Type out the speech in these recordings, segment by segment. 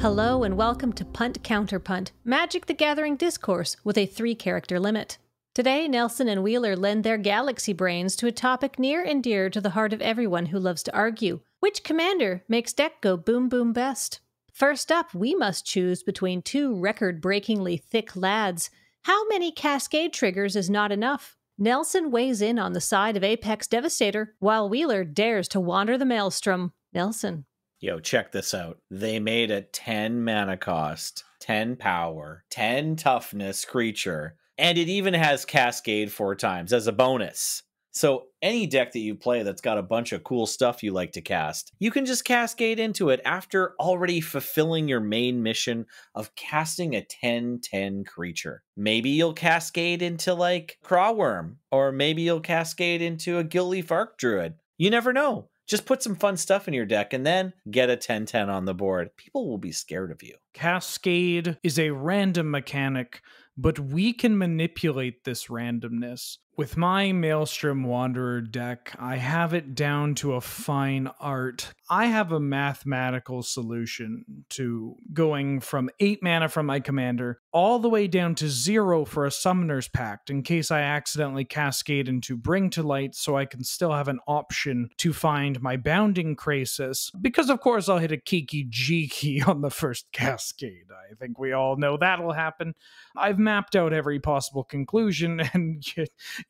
Hello and welcome to Punt Counterpunt, Magic the Gathering discourse with a three character limit. Today, Nelson and Wheeler lend their galaxy brains to a topic near and dear to the heart of everyone who loves to argue which commander makes deck go boom boom best? First up, we must choose between two record breakingly thick lads. How many cascade triggers is not enough? Nelson weighs in on the side of Apex Devastator, while Wheeler dares to wander the maelstrom. Nelson. Yo, check this out. They made a 10 mana cost, 10 power, 10 toughness creature, and it even has Cascade four times as a bonus. So, any deck that you play that's got a bunch of cool stuff you like to cast, you can just cascade into it after already fulfilling your main mission of casting a 10 10 creature. Maybe you'll cascade into like Craw Wurm, or maybe you'll cascade into a Gilt-Leaf Archdruid. You never know. Just put some fun stuff in your deck and then get a 10 10 on the board. People will be scared of you. Cascade is a random mechanic, but we can manipulate this randomness. With my Maelstrom Wanderer deck, I have it down to a fine art. I have a mathematical solution to going from 8 mana from my commander all the way down to 0 for a Summoner's Pact in case I accidentally cascade into Bring to Light so I can still have an option to find my Bounding Krasis. Because, of course, I'll hit a Kiki Jiki on the first cascade. I think we all know that'll happen. I've mapped out every possible conclusion, and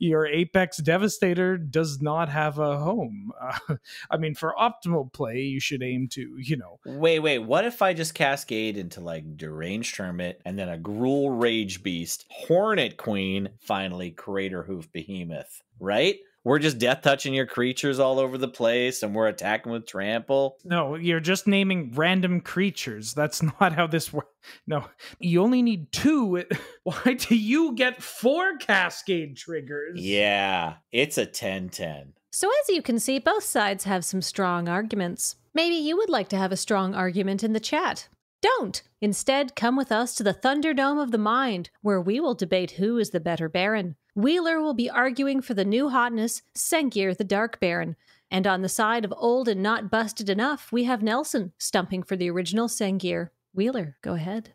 your Apex Devastator does not have a home. Uh, I mean, for optimal play, you should aim to, you know. Wait, wait. What if I just cascade into like Deranged Hermit and then a Gruul Ragebeast, Hornet Queen, finally Craterhoof Behemoth, right? We're just death touching your creatures all over the place and we're attacking with trample. No, you're just naming random creatures. That's not how this works. No, you only need two. Why do you get four cascade triggers? Yeah, it's a 10 10. So, as you can see, both sides have some strong arguments. Maybe you would like to have a strong argument in the chat. Don't! Instead, come with us to the Thunderdome of the Mind, where we will debate who is the better Baron. Wheeler will be arguing for the new hotness, Sengir the Dark Baron. And on the side of old and not busted enough, we have Nelson stumping for the original Sengir. Wheeler, go ahead.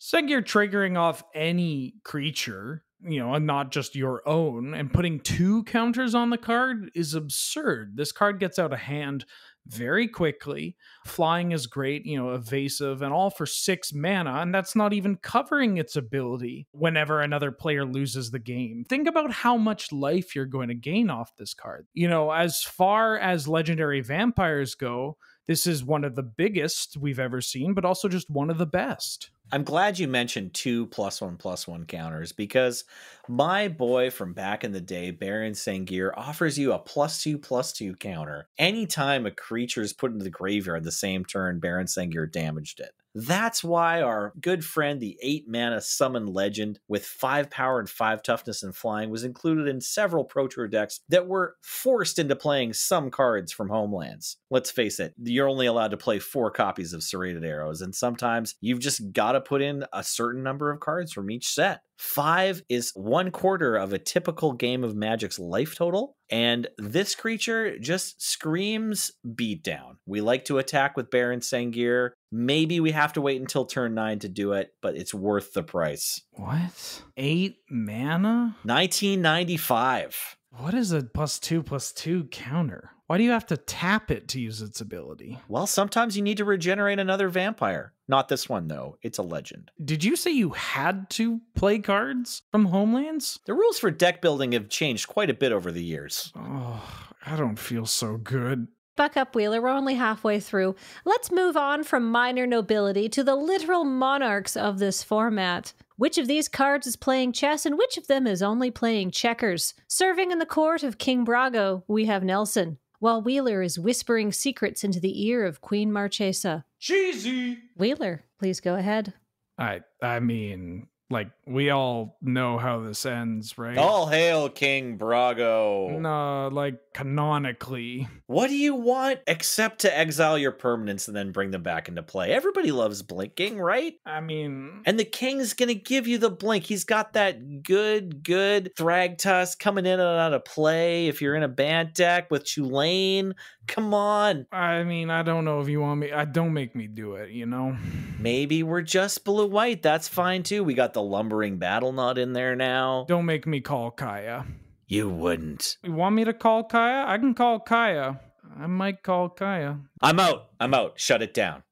Sengir triggering off any creature, you know, and not just your own, and putting two counters on the card is absurd. This card gets out of hand very quickly. Flying is great, you know, evasive and all for six mana, and that's not even covering its ability whenever another player loses the game. Think about how much life you're going to gain off this card. You know, as far as legendary vampires go, this is one of the biggest we've ever seen, but also just one of the best. I'm glad you mentioned two plus one plus one counters because my boy from back in the day, Baron Sengir, offers you a plus two plus two counter anytime a creature is put into the graveyard the same turn Baron Sengir damaged it. That's why our good friend, the 8 mana summon legend with 5 power and 5 toughness and flying, was included in several Pro Tour decks that were forced into playing some cards from Homelands. Let's face it, you're only allowed to play 4 copies of Serrated Arrows, and sometimes you've just got to put in a certain number of cards from each set. Five is one quarter of a typical game of Magic's life total, and this creature just screams beatdown. We like to attack with Baron Sengir. Maybe we have to wait until turn nine to do it, but it's worth the price. What? Eight mana? 1995. What is a plus two plus two counter? Why do you have to tap it to use its ability? Well, sometimes you need to regenerate another vampire. Not this one, though. It's a legend. Did you say you had to play cards from Homelands? The rules for deck building have changed quite a bit over the years. Oh, I don't feel so good. Buck up, Wheeler. We're only halfway through. Let's move on from minor nobility to the literal monarchs of this format. Which of these cards is playing chess and which of them is only playing checkers? Serving in the court of King Brago, we have Nelson, while Wheeler is whispering secrets into the ear of Queen Marchesa. Cheesy! Wheeler, please go ahead. I I mean, Like we all know how this ends, right? All hail King Brago. No, like canonically. What do you want except to exile your permanents and then bring them back into play? Everybody loves blinking, right? I mean, And the king's gonna give you the blink. He's got that good, good Thragtusk coming in and out of play. If you're in a Bant deck with Tulane, come on. I mean, I don't know if you want me. I don't make me do it. You know. Maybe we're just blue white. That's fine too. We got the lumbering Battlement in there now. Don't make me call Kaya. You wouldn't. You want me to call Kaya? I can call Kaya. I might call Kaya. I'm out. I'm out. Shut it down.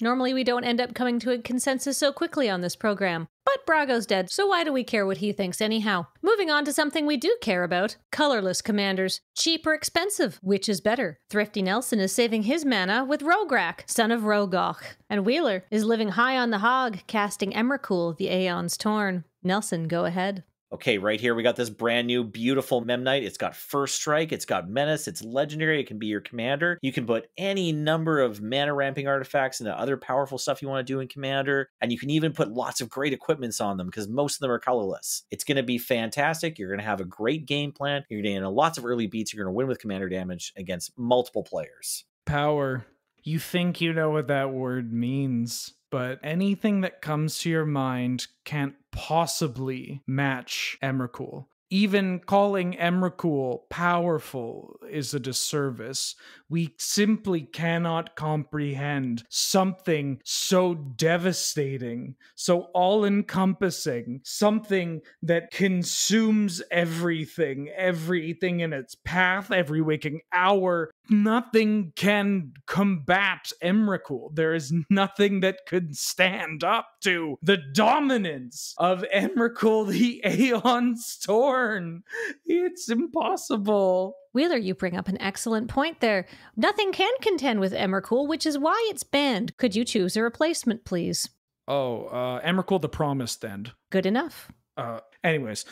Normally, we don't end up coming to a consensus so quickly on this program. But Brago's dead, so why do we care what he thinks anyhow? Moving on to something we do care about colorless commanders. Cheap or expensive? Which is better? Thrifty Nelson is saving his mana with Rograkh, son of Rohgahh. And Wheeler is living high on the hog, casting Emrakul, the Aeon's Torn. Nelson, go ahead. Okay, right here we got this brand new beautiful Memnite. It's got First Strike, it's got Menace, it's legendary, it can be your commander. You can put any number of mana ramping artifacts and the other powerful stuff you want to do in Commander, and you can even put lots of great equipments on them because most of them are colorless. It's going to be fantastic. You're going to have a great game plan. You're going to get lots of early beats. You're going to win with commander damage against multiple players. Power. You think you know what that word means, but anything that comes to your mind can't possibly match Emrakul. Even calling Emrakul powerful is a disservice. We simply cannot comprehend something so devastating, so all encompassing, something that consumes everything, everything in its path, every waking hour. Nothing can combat Emrakul. There is nothing that could stand up to the dominance of Emrakul the Aeon's Torn. It's impossible. Wheeler, you bring up an excellent point there. Nothing can contend with Emrakul, which is why it's banned. Could you choose a replacement, please? Oh, uh, Emrakul the Promised End. Good enough. Uh, anyways,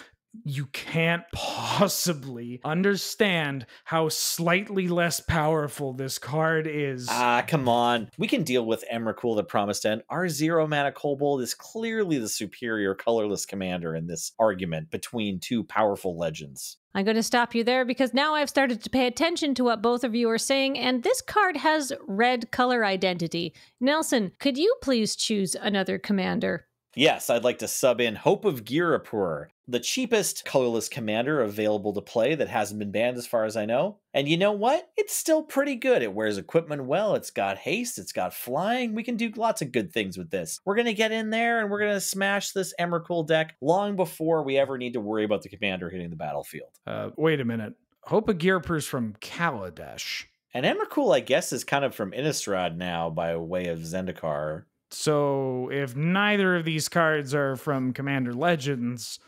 you can't possibly understand how slightly less powerful this card is. Ah, come on. We can deal with Emrakul the Promised End. Our zero mana kobold is clearly the superior colorless commander in this argument between two powerful legends. I'm going to stop you there because now I've started to pay attention to what both of you are saying, and this card has red color identity. Nelson, could you please choose another commander? Yes, I'd like to sub in Hope of Ghirapur, the cheapest colorless commander available to play that hasn't been banned as far as I know. And you know what? It's still pretty good. It wears equipment well, it's got haste, it's got flying. We can do lots of good things with this. We're going to get in there and we're going to smash this Emrakul deck long before we ever need to worry about the commander hitting the battlefield. Uh, wait a minute. Hope of Ghirapur's from Kaladesh. And Emrakul, I guess, is kind of from Innistrad now by way of Zendikar. So if neither of these cards are from Commander Legends,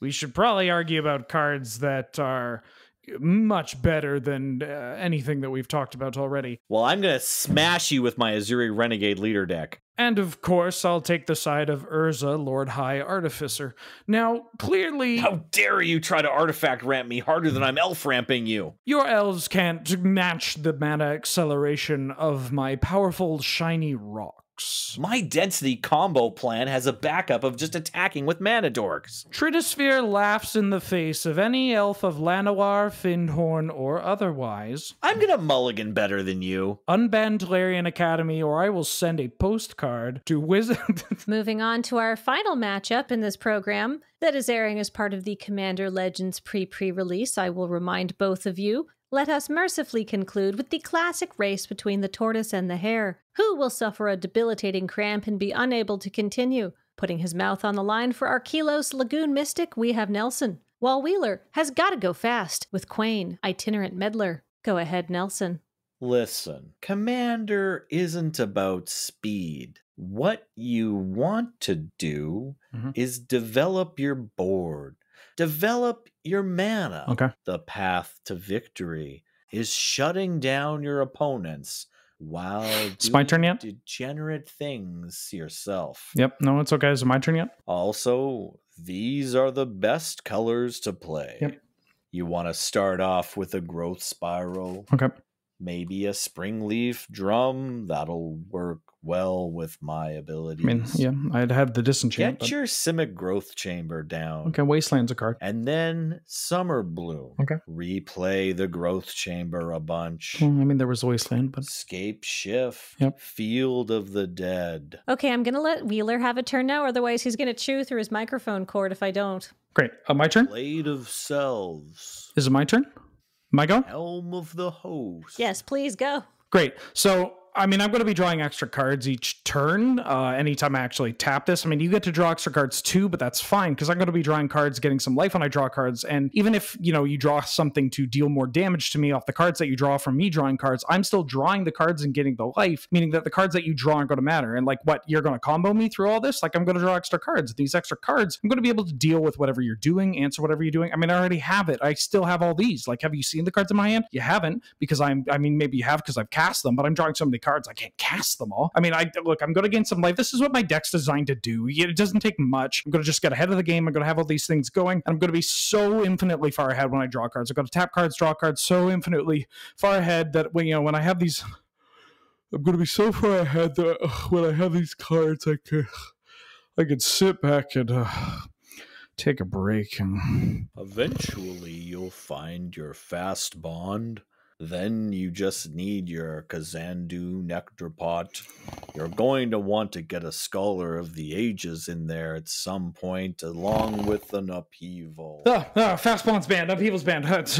we should probably argue about cards that are much better than uh, anything that we've talked about already. Well, I'm going to smash you with my Ezuri Renegade leader deck. And of course, I'll take the side of Urza, Lord High Artificer. Now, clearly, How dare you try to artifact ramp me harder than I'm elf ramping you? your elves can't match the mana acceleration of my powerful shiny rocks. My density combo plan has a backup of just attacking with mana dorks. Tritosphere laughs in the face of any elf of Llanowar, Fyndhorn, or otherwise. I'm gonna mulligan better than you. Unban Larian Academy, or I will send a postcard to Wizard. Moving on to our final matchup in this program that is airing as part of the Commander Legends pre pre release, I will remind both of you. Let us mercifully conclude with the classic race between the tortoise and the hare. Who will suffer a debilitating cramp and be unable to continue? Putting his mouth on the line for our Kilos Lagoon Mystic, we have Nelson. While Wheeler has got to go fast with Kwain, itinerant meddler. Go ahead, Nelson. Listen, Commander isn't about speed. What you want to do Mhm. is develop your board, develop your mana. okay. The path to victory is shutting down your opponents while It's my turn yet? degenerate things yourself. Yep. No, it's okay. Is it my turn yet? Also, these are the best colors to play. Yep. You want to start off with a growth spiral, Okay. Maybe a spring leaf drum, that'll work well with my I mean, yeah, I'd have the disenchant. Get but- your Simic Growth Chamber down. okay, Wasteland's a card. And then Summer Bloom. Okay. Replay the Growth Chamber a bunch. Well, I mean, there was Wasteland, but Scapeshift. Yep. Field of the Dead. Okay, I'm going to let Wheeler have a turn now, otherwise, he's going to chew through his microphone cord if I don't. great. Uh, my turn. Blade of Selves. Is it my turn? My go. Helm of the Host. Yes, please go. Great. So, I mean, I'm going to be drawing extra cards each turn. Uh, anytime I actually tap this, I mean, you get to draw extra cards too, but that's fine because I'm going to be drawing cards, getting some life when I draw cards. And even if you know you draw something to deal more damage to me off the cards that you draw from me drawing cards, I'm still drawing the cards and getting the life, meaning that the cards that you draw aren't going to matter. And like, what you're going to combo me through all this? Like, I'm going to draw extra cards. These extra cards, I'm going to be able to deal with whatever you're doing, answer whatever you're doing. I mean, I already have it. I still have all these. Like, have you seen the cards in my hand? You haven't because I'm. I mean, maybe you have because I've cast them, but I'm drawing so many cards I can't cast them all. I mean, I look. I'm going to gain some life. This is what my deck's designed to do. It doesn't take much. I'm going to just get ahead of the game. I'm going to have all these things going, and I'm going to be so infinitely far ahead when I draw cards. I'm going to tap cards, draw cards, so infinitely far ahead that when you know when I have these. I'm going to be so far ahead that when I have these cards, I could, I could sit back and uh, take a break and Eventually, you'll find your Fastbond. Then you just need your Kazandu Nectarpot. You're going to want to get a Scholar of the Ages in there at some point, along with an upheaval. ah, ah Fastbond's band, upheavals band. That's,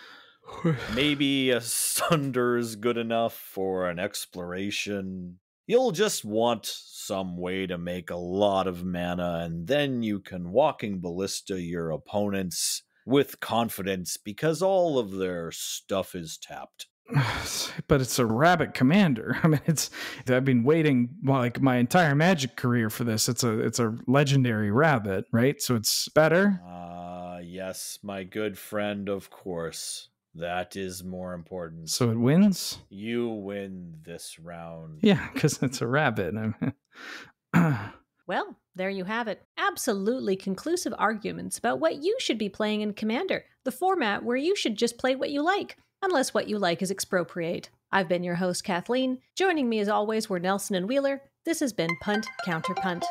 Maybe a Sunder is good enough for an exploration. You'll just want some way to make a lot of mana, and then you can Walking Ballista your opponents with confidence because all of their stuff is tapped. but it's a rabbit commander. I mean, it's I've been waiting like my entire magic career for this. It's a it's a legendary rabbit, right? So it's better. Ah, yes, my good friend, of course. That is more important. So it wins. you win this round. Yeah, because it's a rabbit. Well, there you have it. Absolutely conclusive arguments about what you should be playing in Commander, the format where you should just play what you like, unless what you like is expropriate. I've been your host, Kathleen. Joining me as always were Nelson and Wheeler. This has been Punt Counter Punt.